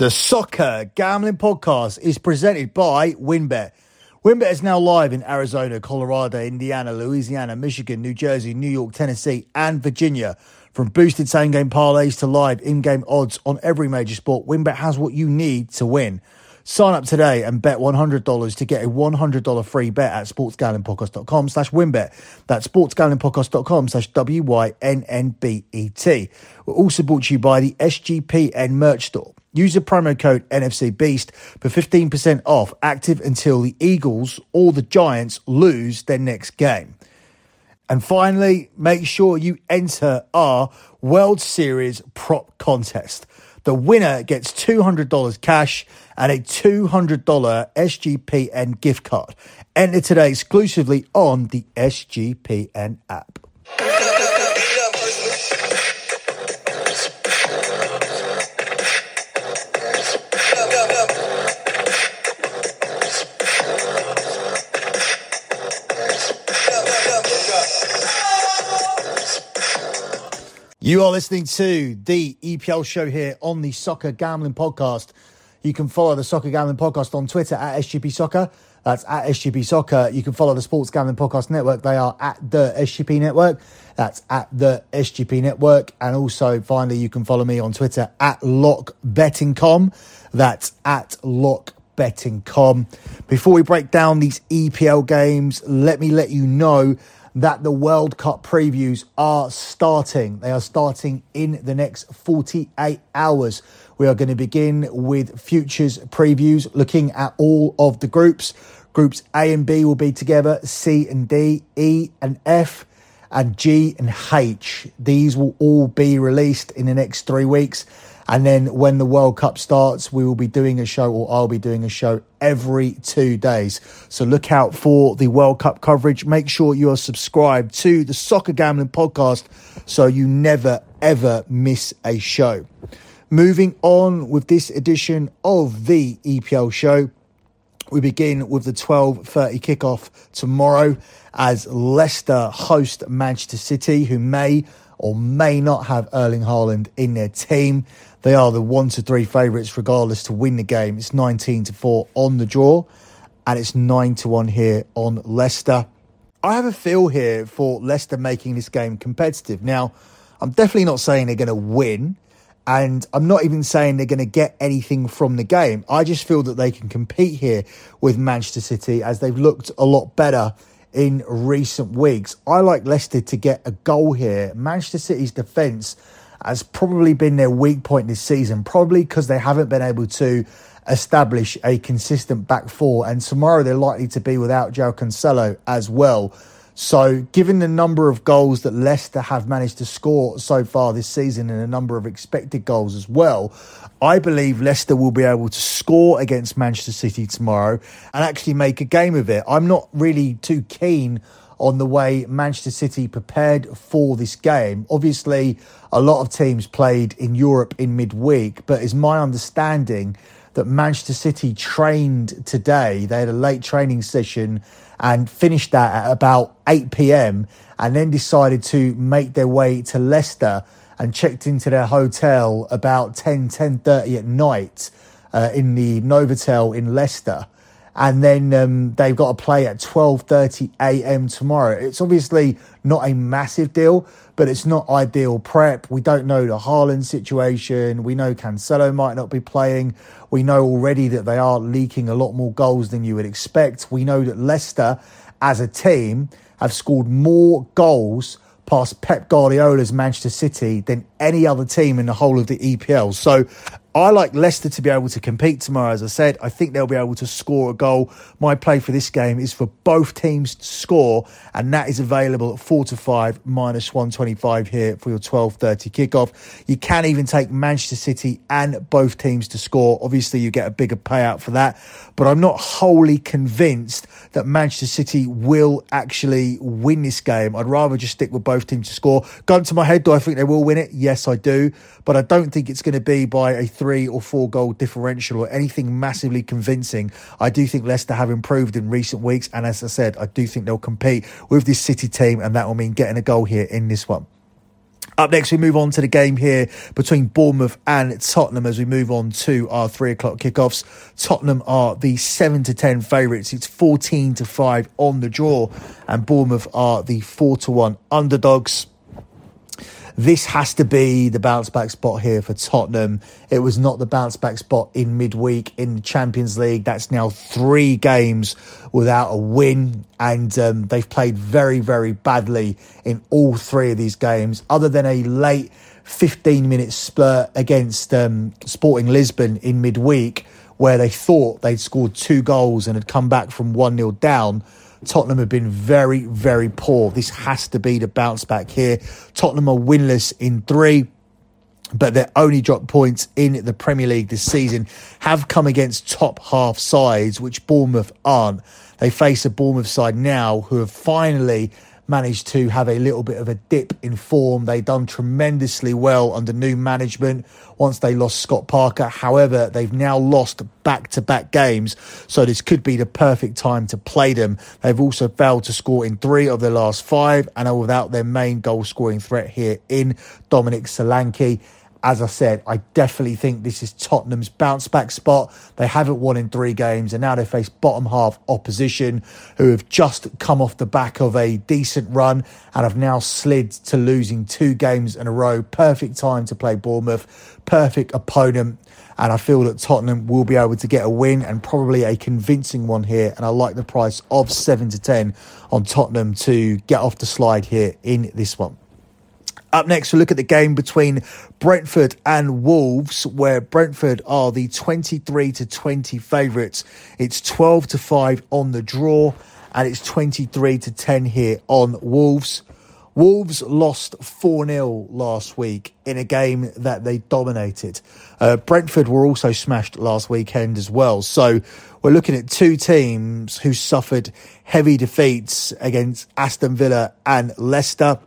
The Soccer Gambling Podcast is presented by WynnBET. WynnBET is now live in Arizona, Colorado, Indiana, Louisiana, Michigan, New Jersey, New York, Tennessee, and Virginia. From boosted same game parlays to live in game odds on every major sport, WynnBET has what you need to win. Sign up today and bet $100 to get a $100 free bet at sportsgamblingpodcast.com slash wynnbet. That's sportsgamblingpodcast.com slash W-Y-N-N-B-E-T. We're also brought to you by the SGPN merch store. Use the promo code NFCBeast for 15% off active until the Eagles or the Giants lose their next game. And finally, make sure you enter our World Series prop contest. The winner gets $200 cash and a $200 SGPN gift card. Enter today exclusively on the SGPN app. You are listening to the EPL show here on the Soccer Gambling Podcast. You can follow the Soccer Gambling Podcast on Twitter at SGP Soccer. That's at SGP Soccer. You can follow the Sports Gambling Podcast Network. They are at the SGP Network. That's at the SGP Network. And also, finally, you can follow me on Twitter at LockBettingCom. That's at LockBettingCom. Before we break down these EPL games, let me let you know that the World Cup previews are starting. They are starting in the next 48 hours. We are going to begin with futures previews, looking at all of the groups. Groups A and B will be together, C and D, E and F, and G and H. These will all be released in the next three weeks. And then when the World Cup starts, we will be doing a show, or I'll be doing a show every two days. So look out for the World Cup coverage. Make sure you are subscribed to the Soccer Gambling Podcast so you never, ever miss a show. Moving on with this edition of the EPL show. We begin with the 12:30 kickoff tomorrow as Leicester host Manchester City, who may or may not have Erling Haaland in their team. They are the one to three favourites, regardless, to win the game. It's 19 to 4 on the draw, and it's 9 to 1 here on Leicester. I have a feel here for Leicester making this game competitive. Now, I'm definitely not saying they're going to win, and I'm not even saying they're going to get anything from the game. I just feel that they can compete here with Manchester City as they've looked a lot better in recent weeks. I like Leicester to get a goal here. Manchester City's defence has probably been their weak point this season, probably because they haven't been able to establish a consistent back four. And tomorrow they're likely to be without Joe Cancelo as well. So, given the number of goals that Leicester have managed to score so far this season and a number of expected goals as well, I believe Leicester will be able to score against Manchester City tomorrow and actually make a game of it. I'm not really too keen on the way Manchester City prepared for this game. Obviously, a lot of teams played in Europe in midweek, but it's my understanding that Manchester City trained today. They had a late training session and finished that at about 8 p.m. and then decided to make their way to Leicester and checked into their hotel about 10 10:30 at night uh, in the Novotel in Leicester and then um, they've got to play at 12:30 a.m. tomorrow. It's obviously not a massive deal, but it's not ideal prep. We don't know the Haaland situation. We know Cancelo might not be playing. We know already that they are leaking a lot more goals than you would expect. We know that Leicester, as a team, have scored more goals past Pep Guardiola's Manchester City than any other team in the whole of the EPL. So I like Leicester to be able to compete tomorrow. As I said, I think they'll be able to score a goal. My play for this game is for both teams to score, and that is available at four to five minus one twenty five here for your twelve thirty kickoff. You can even take Manchester City and both teams to score. Obviously, you get a bigger payout for that, but I'm not wholly convinced that Manchester City will actually win this game. I'd rather just stick with both teams to score. Gun to my head, do I think they will win it? Yes, I do, but I don't think it's going to be by a three or four goal differential or anything massively convincing. I do think Leicester have improved in recent weeks, and as I said, I do think they'll compete with this City team, and that will mean getting a goal here in this one. Up next, we move on to the game here between Bournemouth and Tottenham as we move on to our three o'clock kickoffs. Tottenham are the seven to ten favourites. It's fourteen to five on the draw, and Bournemouth are the four to one underdogs. This has to be the bounce back spot here for Tottenham. It was not the bounce back spot in midweek in the Champions League. That's now three games without a win, and um, they've played very, very badly in all three of these games, other than a late 15 minute spurt against um, Sporting Lisbon in midweek, where they thought they'd scored two goals and had come back from 1 0 down. Tottenham have been very, very poor. This has to be the bounce back here. Tottenham are winless in three but their only drop points in the Premier League this season have come against top half sides, which Bournemouth aren't. They face a Bournemouth side now who have finally managed to have a little bit of a dip in form. They done tremendously well under new management once they lost Scott Parker. However, they've now lost back to back games, so this could be the perfect time to play them. They've also failed to score in three of their last five and are without their main goal scoring threat here in Dominic Solanke as I said, I definitely think this is Tottenham's bounce back spot. They haven't won in three games, and now they face bottom half opposition who have just come off the back of a decent run and have now slid to losing two games in a row. Perfect time to play Bournemouth, perfect opponent. And I feel that Tottenham will be able to get a win and probably a convincing one here. And I like the price of 7 to 10 on Tottenham to get off the slide here in this one. Up next, we'll look at the game between Brentford and Wolves, where Brentford are the 23 to 20 favourites. It's 12 to 5 on the draw, and it's 23 to 10 here on Wolves. Wolves lost 4 0 last week in a game that they dominated. Uh, Brentford were also smashed last weekend as well. So we're looking at two teams who suffered heavy defeats against Aston Villa and Leicester.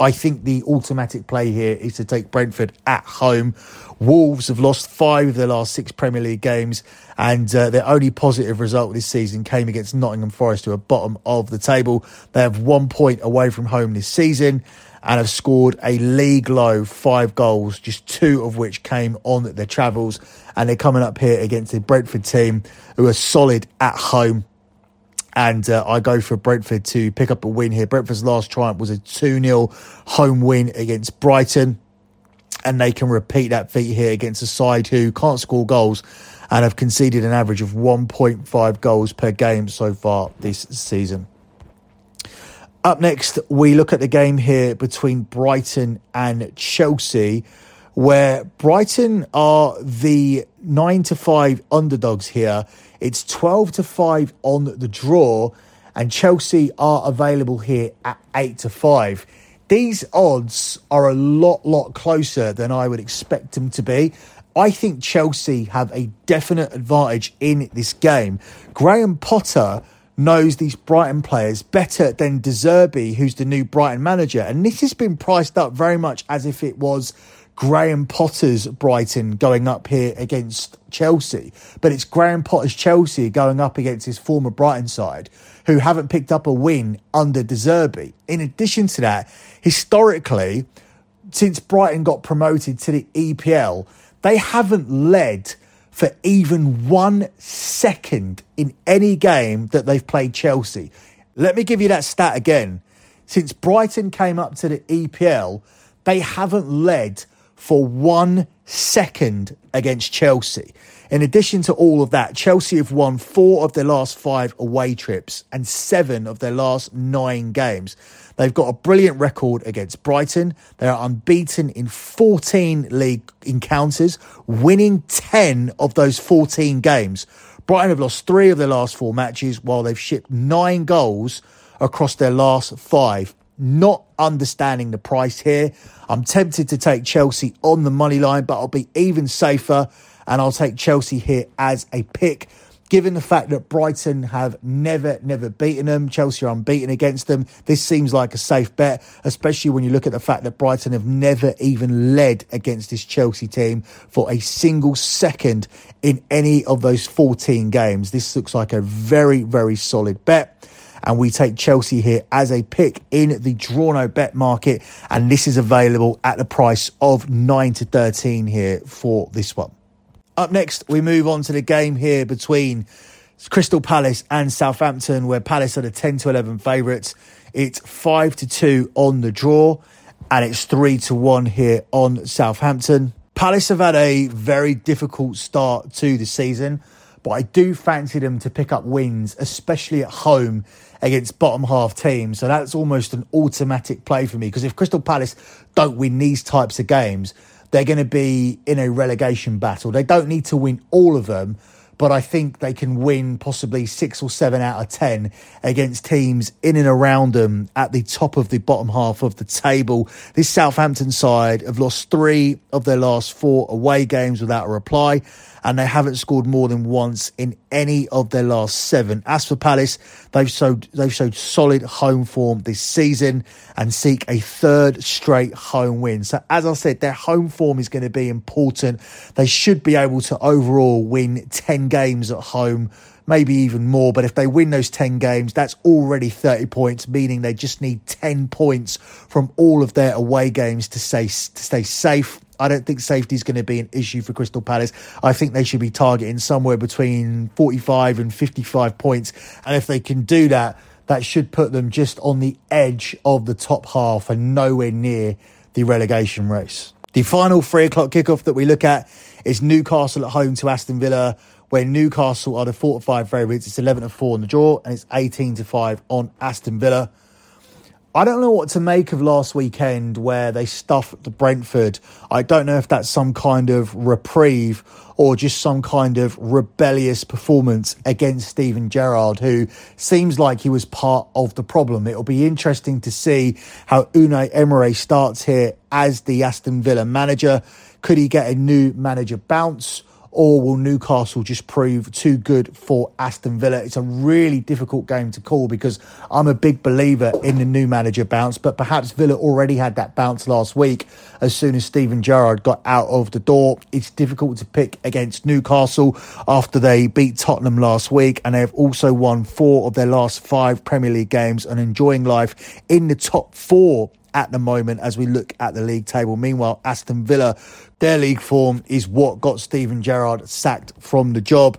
I think the automatic play here is to take Brentford at home. Wolves have lost five of their last six Premier League games, and uh, their only positive result this season came against Nottingham Forest, who are bottom of the table. They have one point away from home this season and have scored a league low five goals, just two of which came on their travels. And they're coming up here against the Brentford team, who are solid at home and uh, I go for Brentford to pick up a win here. Brentford's last triumph was a 2 0 home win against Brighton, and they can repeat that feat here against a side who can't score goals and have conceded an average of 1.5 goals per game so far this season. Up next, we look at the game here between Brighton and Chelsea, where Brighton are the 9 to 5 underdogs here it's 12 to 5 on the draw, and Chelsea are available here at 8 to 5. These odds are a lot, lot closer than I would expect them to be. I think Chelsea have a definite advantage in this game. Graham Potter knows these Brighton players better than De Zerbi, who's the new Brighton manager. And this has been priced up very much as if it was Graham Potter's Brighton going up here against Chelsea, but it's Graham Potter's Chelsea going up against his former Brighton side who haven't picked up a win under De Zerbi. In addition to that, historically, since Brighton got promoted to the EPL, they haven't led for even one second in any game that they've played Chelsea. Let me give you that stat again. Since Brighton came up to the EPL, they haven't led for one second against Chelsea. In addition to all of that, Chelsea have won four of their last five away trips and seven of their last nine games. They've got a brilliant record against Brighton. They are unbeaten in 14 league encounters, winning 10 of those 14 games. Brighton have lost three of their last four matches while they've shipped nine goals across their last five not understanding the price here. I'm tempted to take Chelsea on the money line, but I'll be even safer and I'll take Chelsea here as a pick. Given the fact that Brighton have never, never beaten them, Chelsea are unbeaten against them, this seems like a safe bet, especially when you look at the fact that Brighton have never even led against this Chelsea team for a single second in any of those 14 games. This looks like a very, very solid bet. And we take Chelsea here as a pick in the draw no bet market. And this is available at the price of 9 to 13 here for this one. Up next, we move on to the game here between Crystal Palace and Southampton, where Palace are the 10 to 11 favourites. It's 5 to 2 on the draw, and it's 3 to 1 here on Southampton. Palace have had a very difficult start to the season, but I do fancy them to pick up wins, especially at home against bottom half teams. So that's almost an automatic play for me because if Crystal Palace don't win these types of games, they're going to be in a relegation battle. They don't need to win all of them, but I think they can win possibly six or seven out of 10 against teams in and around them at the top of the bottom half of the table. This Southampton side have lost three of their last four away games without a reply and they haven't scored more than once in any of their last seven. As for Palace, they've showed they've showed solid home form this season and seek a third straight home win. So as I said, their home form is going to be important. They should be able to overall win 10 games at home maybe even more. But if they win those 10 games, that's already 30 points, meaning they just need 10 points from all of their away games to stay, to stay safe I don't think safety is going to be an issue for Crystal Palace. I think they should be targeting somewhere between 45 and 55 points. And if they can do that, that should put them just on the edge of the top half and nowhere near the relegation race. The final three o'clock kickoff that we look at is Newcastle at home to Aston Villa, where Newcastle are the four to five favourites. It's 11 to 4 on the draw and it's 18 to 5 on Aston Villa. I don't know what to make of last weekend where they stuffed the Brentford. I don't know if that's some kind of reprieve or just some kind of rebellious performance against Steven Gerrard, who seems like he was part of the problem. It'll be interesting to see how Unai Emery starts here as the Aston Villa manager. Could he get a new manager bounce? Or will Newcastle just prove too good for Aston Villa? It's a really difficult game to call because I'm a big believer in the new manager bounce, but perhaps Villa already had that bounce last week as soon as Steven Gerrard got out of the door. It's difficult to pick against Newcastle after they beat Tottenham last week and they have also won four of their last five Premier League games and enjoying life in the top four at the moment as we look at the league table. Meanwhile, Aston Villa, their league form is what got Steven Gerrard sacked from the job.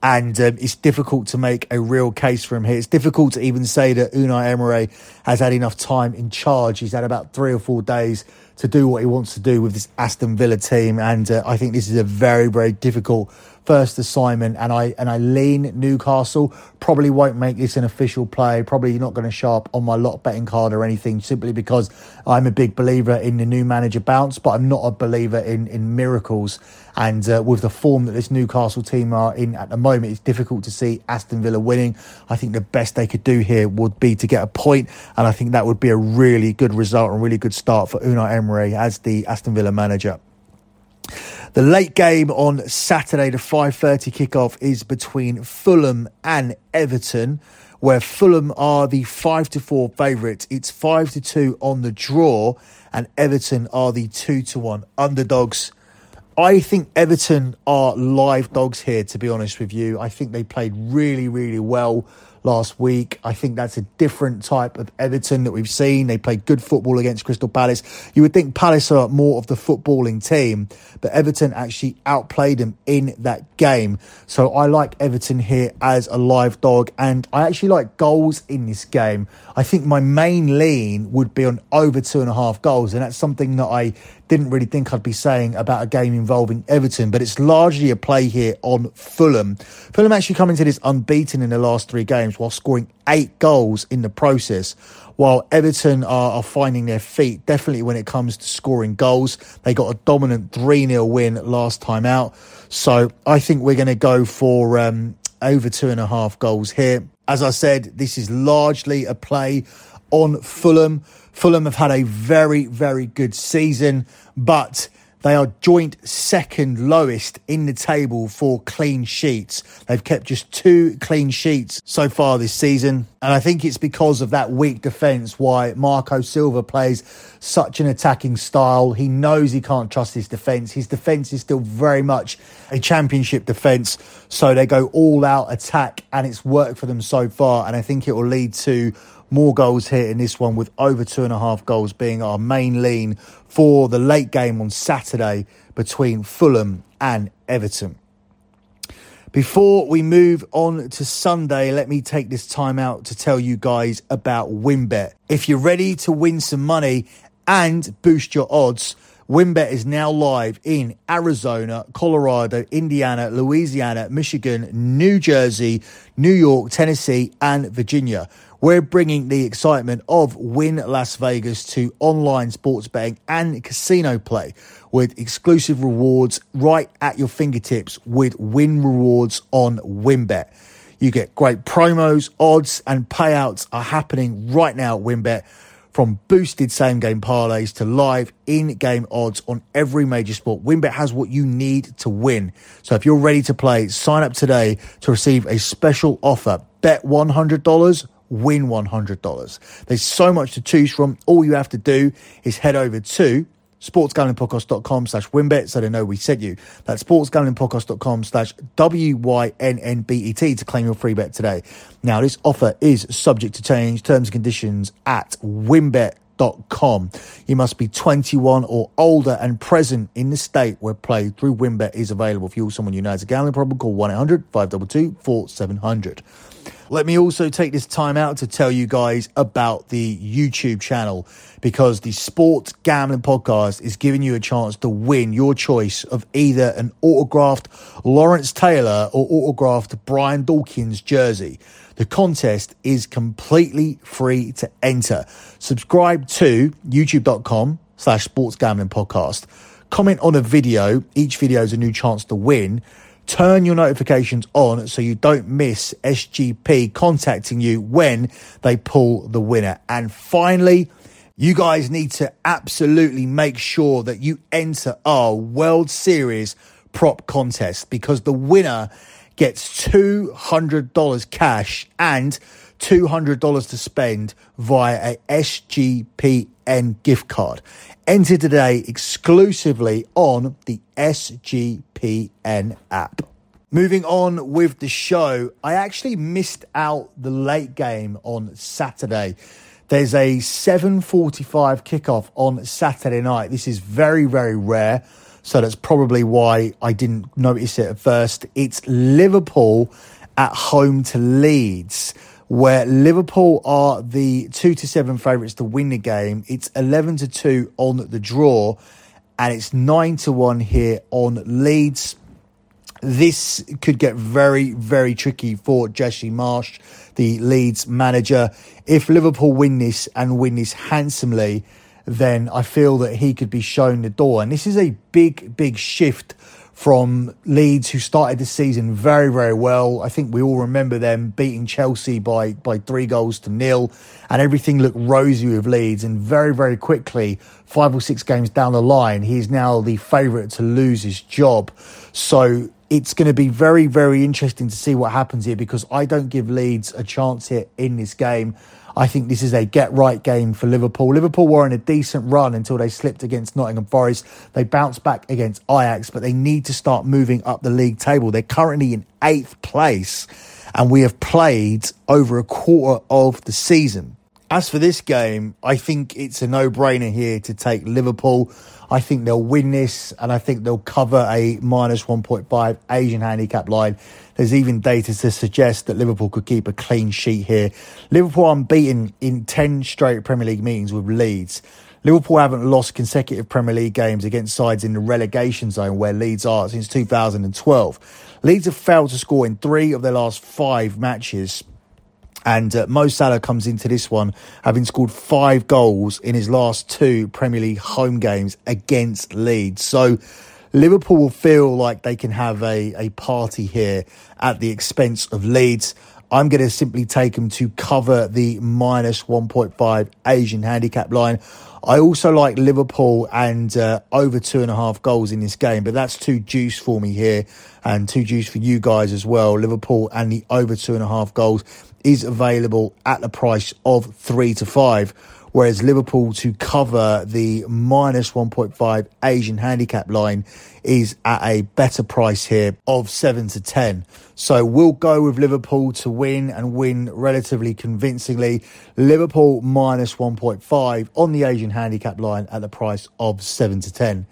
And um, it's difficult to make a real case for him here. It's difficult to even say that Unai Emery has had enough time in charge. He's had about three or four days to do what he wants to do with this Aston Villa team. And uh, I think this is a very, very difficult first assignment, and I and I lean Newcastle. Probably won't make this an official play. Probably not going to show up on my lot betting card or anything, simply because I'm a big believer in the new manager bounce, but I'm not a believer in in miracles. And uh, with the form that this Newcastle team are in at the moment, it's difficult to see Aston Villa winning. I think the best they could do here would be to get a point, and I think that would be a really good result and really good start for Unai Emery as the Aston Villa manager. The late game on Saturday, the 5.30 kickoff is between Fulham and Everton, where Fulham are the 5 to 4 favourites. It's 5 to 2 on the draw, and Everton are the 2 to 1 underdogs. I think Everton are live dogs here, to be honest with you. I think they played really, really well last week. I think that's a different type of Everton that we've seen. They played good football against Crystal Palace. You would think Palace are more of the footballing team, but Everton actually outplayed them in that game. So I like Everton here as a live dog, and I actually like goals in this game. I think my main lean would be on over two and a half goals, and that's something that I didn't really think I'd be saying about a game involving Everton, but it's largely a play here on Fulham. Fulham actually come into this unbeaten in the last three games while scoring eight goals in the process. While Everton are, are finding their feet, definitely when it comes to scoring goals, they got a dominant 3 0 win last time out. So I think we're going to go for um, over two and a half goals here. As I said, this is largely a play on Fulham. Fulham have had a very, very good season, but They are joint second lowest in the table for clean sheets. They've kept just two clean sheets so far this season. And I think it's because of that weak defence why Marco Silva plays such an attacking style. He knows he can't trust his defence. His defence is still very much a championship defence. So they go all out attack and it's worked for them so far. And I think it will lead to more goals here in this one, with over two and a half goals being our main lean for the late game on Saturday between Fulham and Everton. Before we move on to Sunday, let me take this time out to tell you guys about WynnBET. If you're ready to win some money and boost your odds, WynnBET is now live in Arizona, Colorado, Indiana, Louisiana, Michigan, New Jersey, New York, Tennessee, and Virginia. We're bringing the excitement of Wynn Las Vegas to online sports betting and casino play with exclusive rewards right at your fingertips with Wynn Rewards on WynnBET. You get great promos, odds, and payouts are happening right now at WynnBET from boosted same game parlays to live in game odds on every major sport. WynnBET has what you need to win. So if you're ready to play, sign up today to receive a special offer. Bet $100 win $100. There's so much to choose from. All you have to do is head over to sportsgamblingpodcast.com slash wynnbet so they know we sent you. That's sportsgamblingpodcast.com slash W-Y-N-N-B-E-T to claim your free bet today. Now, this offer is subject to change. Terms and conditions at wynnbet.com. You must be 21 or older and present in the state where play through WynnBET is available. If you're someone you know has a gambling problem, call 1-800-522-4700. Let me also take this time out to tell you guys about the YouTube channel because the Sports Gambling Podcast is giving you a chance to win your choice of either an autographed Lawrence Taylor or autographed Brian Dawkins jersey. The contest is completely free to enter. Subscribe to youtube.com slash sports gambling podcast. Comment on a video. Each video is a new chance to win turn your notifications on so you don't miss SGP contacting you when they pull the winner. And finally, you guys need to absolutely make sure that you enter our World Series prop contest because the winner gets $200 cash and $200 to spend via a SGPN gift card. Enter today exclusively on the SGPN app. Moving on with the show, I actually missed out the late game on Saturday. There's a 7:45 kickoff on Saturday night. This is very very rare, so that's probably why I didn't notice it at first. It's Liverpool at home to Leeds where Liverpool are the two to seven favourites to win the game. It's 11 to two on the draw, and it's nine to one here on Leeds. This could get very, very tricky for Jesse Marsch, the Leeds manager. If Liverpool win this and win this handsomely, then I feel that he could be shown the door. And this is a big, big shift from Leeds, who started the season very, very well. I think we all remember them beating Chelsea by, by three goals to nil, and everything looked rosy with Leeds. And very, very quickly, five or six games down the line, he's now the favourite to lose his job. So it's going to be very, very interesting to see what happens here because I don't give Leeds a chance here in this game. I think this is a get right game for Liverpool. Liverpool were in a decent run until they slipped against Nottingham Forest. They bounced back against Ajax, but they need to start moving up the league table. They're currently in eighth place, and we have played over a quarter of the season. As for this game, I think it's a no brainer here to take Liverpool. I think they'll win this, and I think they'll cover a minus 1.5 Asian handicap line. There's even data to suggest that Liverpool could keep a clean sheet here. Liverpool unbeaten in 10 straight Premier League meetings with Leeds. Liverpool haven't lost consecutive Premier League games against sides in the relegation zone where Leeds are since 2012. Leeds have failed to score in three of their last five matches. And uh, Mo Salah comes into this one having scored five goals in his last two Premier League home games against Leeds. So Liverpool will feel like they can have a, a party here at the expense of Leeds. I'm going to simply take them to cover the minus 1.5 Asian handicap line. I also like Liverpool and uh, over two and a half goals in this game, but that's too juice for me here and too juice for you guys as well. Liverpool and the over two and a half goals is available at the price of three to five whereas Liverpool to cover the minus 1.5 Asian handicap line is at a better price here of 7 to 10. So we'll go with Liverpool to win and win relatively convincingly. Liverpool minus 1.5 on the Asian handicap line at the price of 7 to 10.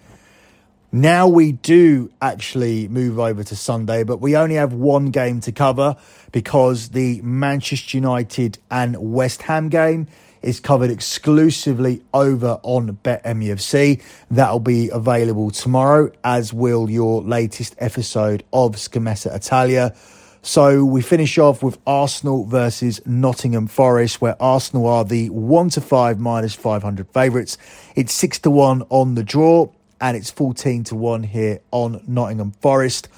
Now we do actually move over to Sunday, but we only have one game to cover because the Manchester United and West Ham game is covered exclusively over on BetMUFC. That'll be available tomorrow, as will your latest episode of Scommessa Italia. So we finish off with Arsenal versus Nottingham Forest, where Arsenal are the one to five minus 500 favourites. It's six to one on the draw, and it's 14 to one here on Nottingham Forest.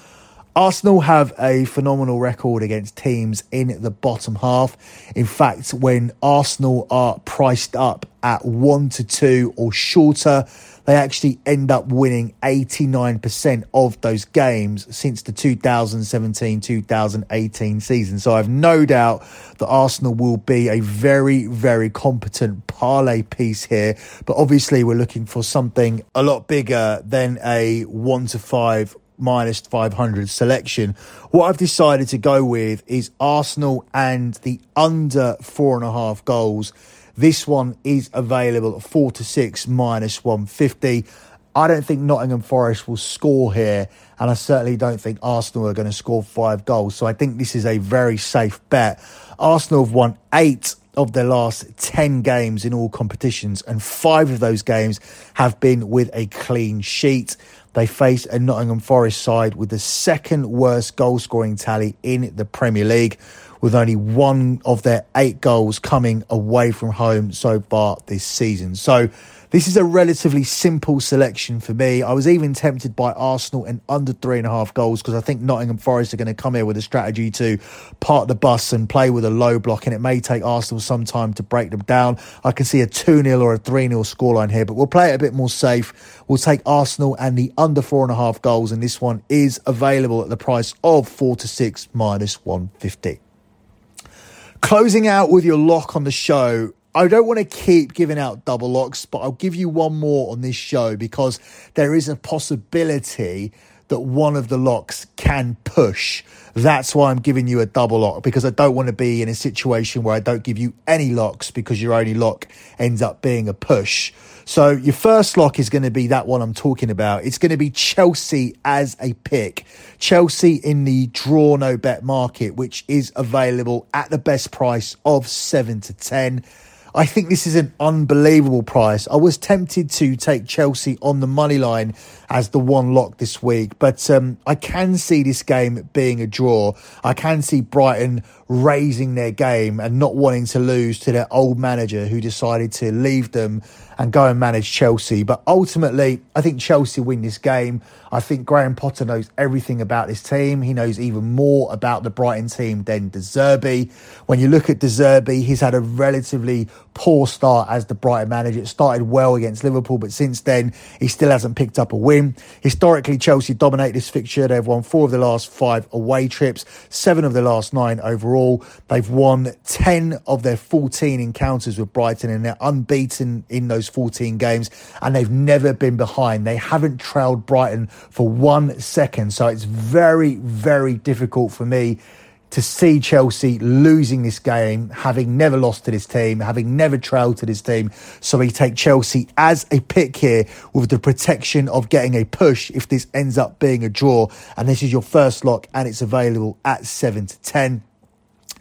Arsenal have a phenomenal record against teams in the bottom half. In fact, when Arsenal are priced up at one to two or shorter, they actually end up winning 89% of those games since the 2017 2018 season. So I have no doubt that Arsenal will be a very, very competent parlay piece here. But obviously, we're looking for something a lot bigger than a one to five minus 500 selection. What I've decided to go with is Arsenal and the under four and a half goals. This one is available at four to six minus 150. I don't think Nottingham Forest will score here, and I certainly don't think Arsenal are going to score five goals. So I think this is a very safe bet. Arsenal have won eight of their last 10 games in all competitions, and five of those games have been with a clean sheet. They face a Nottingham Forest side with the second worst goal scoring tally in the Premier League, with only one of their eight goals coming away from home so far this season. So, this is a relatively simple selection for me. I was even tempted by Arsenal and under three and a half goals because I think Nottingham Forest are going to come here with a strategy to park the bus and play with a low block, and it may take Arsenal some time to break them down. I can see a 2 0 or a 3 0 scoreline here, but we'll play it a bit more safe. We'll take Arsenal and the under four and a half goals, and this one is available at the price of four to six minus 150. Closing out with your lock on the show, I don't want to keep giving out double locks, but I'll give you one more on this show because there is a possibility that one of the locks can push. That's why I'm giving you a double lock because I don't want to be in a situation where I don't give you any locks because your only lock ends up being a push. So your first lock is going to be that one I'm talking about. It's going to be Chelsea as a pick. Chelsea in the draw no bet market, which is available at the best price of seven to 10. I think this is an unbelievable price. I was tempted to take Chelsea on the money line as the one lock this week, but um, I can see this game being a draw. I can see Brighton raising their game and not wanting to lose to their old manager who decided to leave them and go and manage Chelsea. But ultimately, I think Chelsea win this game. I think Graham Potter knows everything about this team. He knows even more about the Brighton team than De Zerbi. When you look at De Zerbi, he's had a relatively poor start as the Brighton manager. It started well against Liverpool, but since then, he still hasn't picked up a win. Historically, Chelsea dominate this fixture. They've won four of the last five away trips, seven of the last nine overall. They've won 10 of their 14 encounters with Brighton, and they're unbeaten in those 14 games, and they've never been behind. They haven't trailed Brighton for one second. So it's very, very difficult for me to see Chelsea losing this game, having never lost to this team, having never trailed to this team. So we take Chelsea as a pick here with the protection of getting a push if this ends up being a draw. And this is your first lock, and it's available at 7 to 10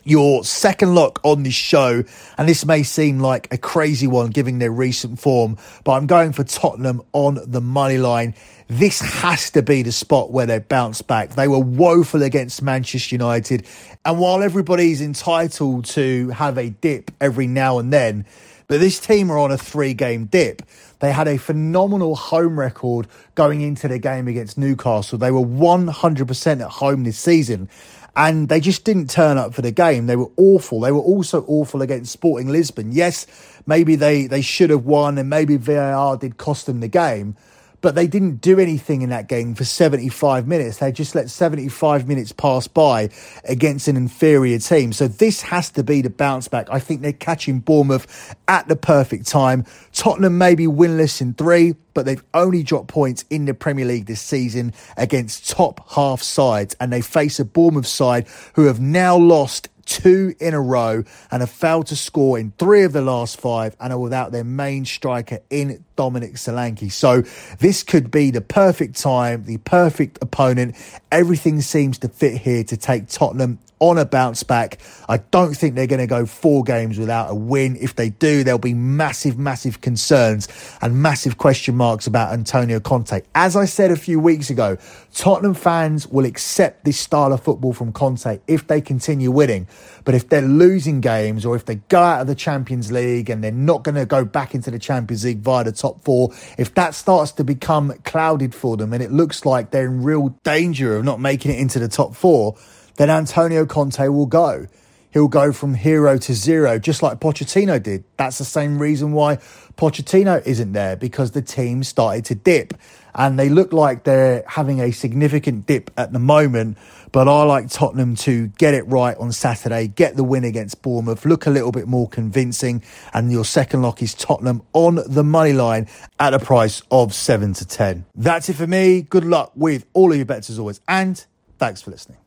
your second lock on this show, and this may seem like a crazy one given their recent form, but I'm going for Tottenham on the money line. This has to be the spot where they bounce back. They were woeful against Manchester United, and while everybody's entitled to have a dip every now and then, But this team are on a three game dip. They had a phenomenal home record going into the game against Newcastle. They were 100% at home this season and they just didn't turn up for the game. They were awful. They were also awful against Sporting Lisbon. Yes, maybe they, they should have won and maybe VAR did cost them the game, but they didn't do anything in that game for 75 minutes. They just let 75 minutes pass by against an inferior team. So this has to be the bounce back. I think they're catching Bournemouth at the perfect time. Tottenham may be winless in three, but they've only dropped points in the Premier League this season against top half sides. And they face a Bournemouth side who have now lost two in a row and have failed to score in three of the last five and are without their main striker in Dominic Solanke. So this could be the perfect time, the perfect opponent. Everything seems to fit here to take Tottenham on a bounce back. I don't think they're going to go four games without a win. If they do, there'll be massive, massive concerns and massive question marks about Antonio Conte. As I said a few weeks ago, Tottenham fans will accept this style of football from Conte if they continue winning. But if they're losing games or if they go out of the Champions League and they're not going to go back into the Champions League via the top four, if that starts to become clouded for them and it looks like they're in real danger of not making it into the top four, then Antonio Conte will go. He'll go from hero to zero, just like Pochettino did. That's the same reason why Pochettino isn't there, because the team started to dip. And they look like they're having a significant dip at the moment. But I like Tottenham to get it right on Saturday, get the win against Bournemouth, look a little bit more convincing. And your second lock is Tottenham on the money line at a price of 7 to 10. That's it for me. Good luck with all of your bets as always. And thanks for listening.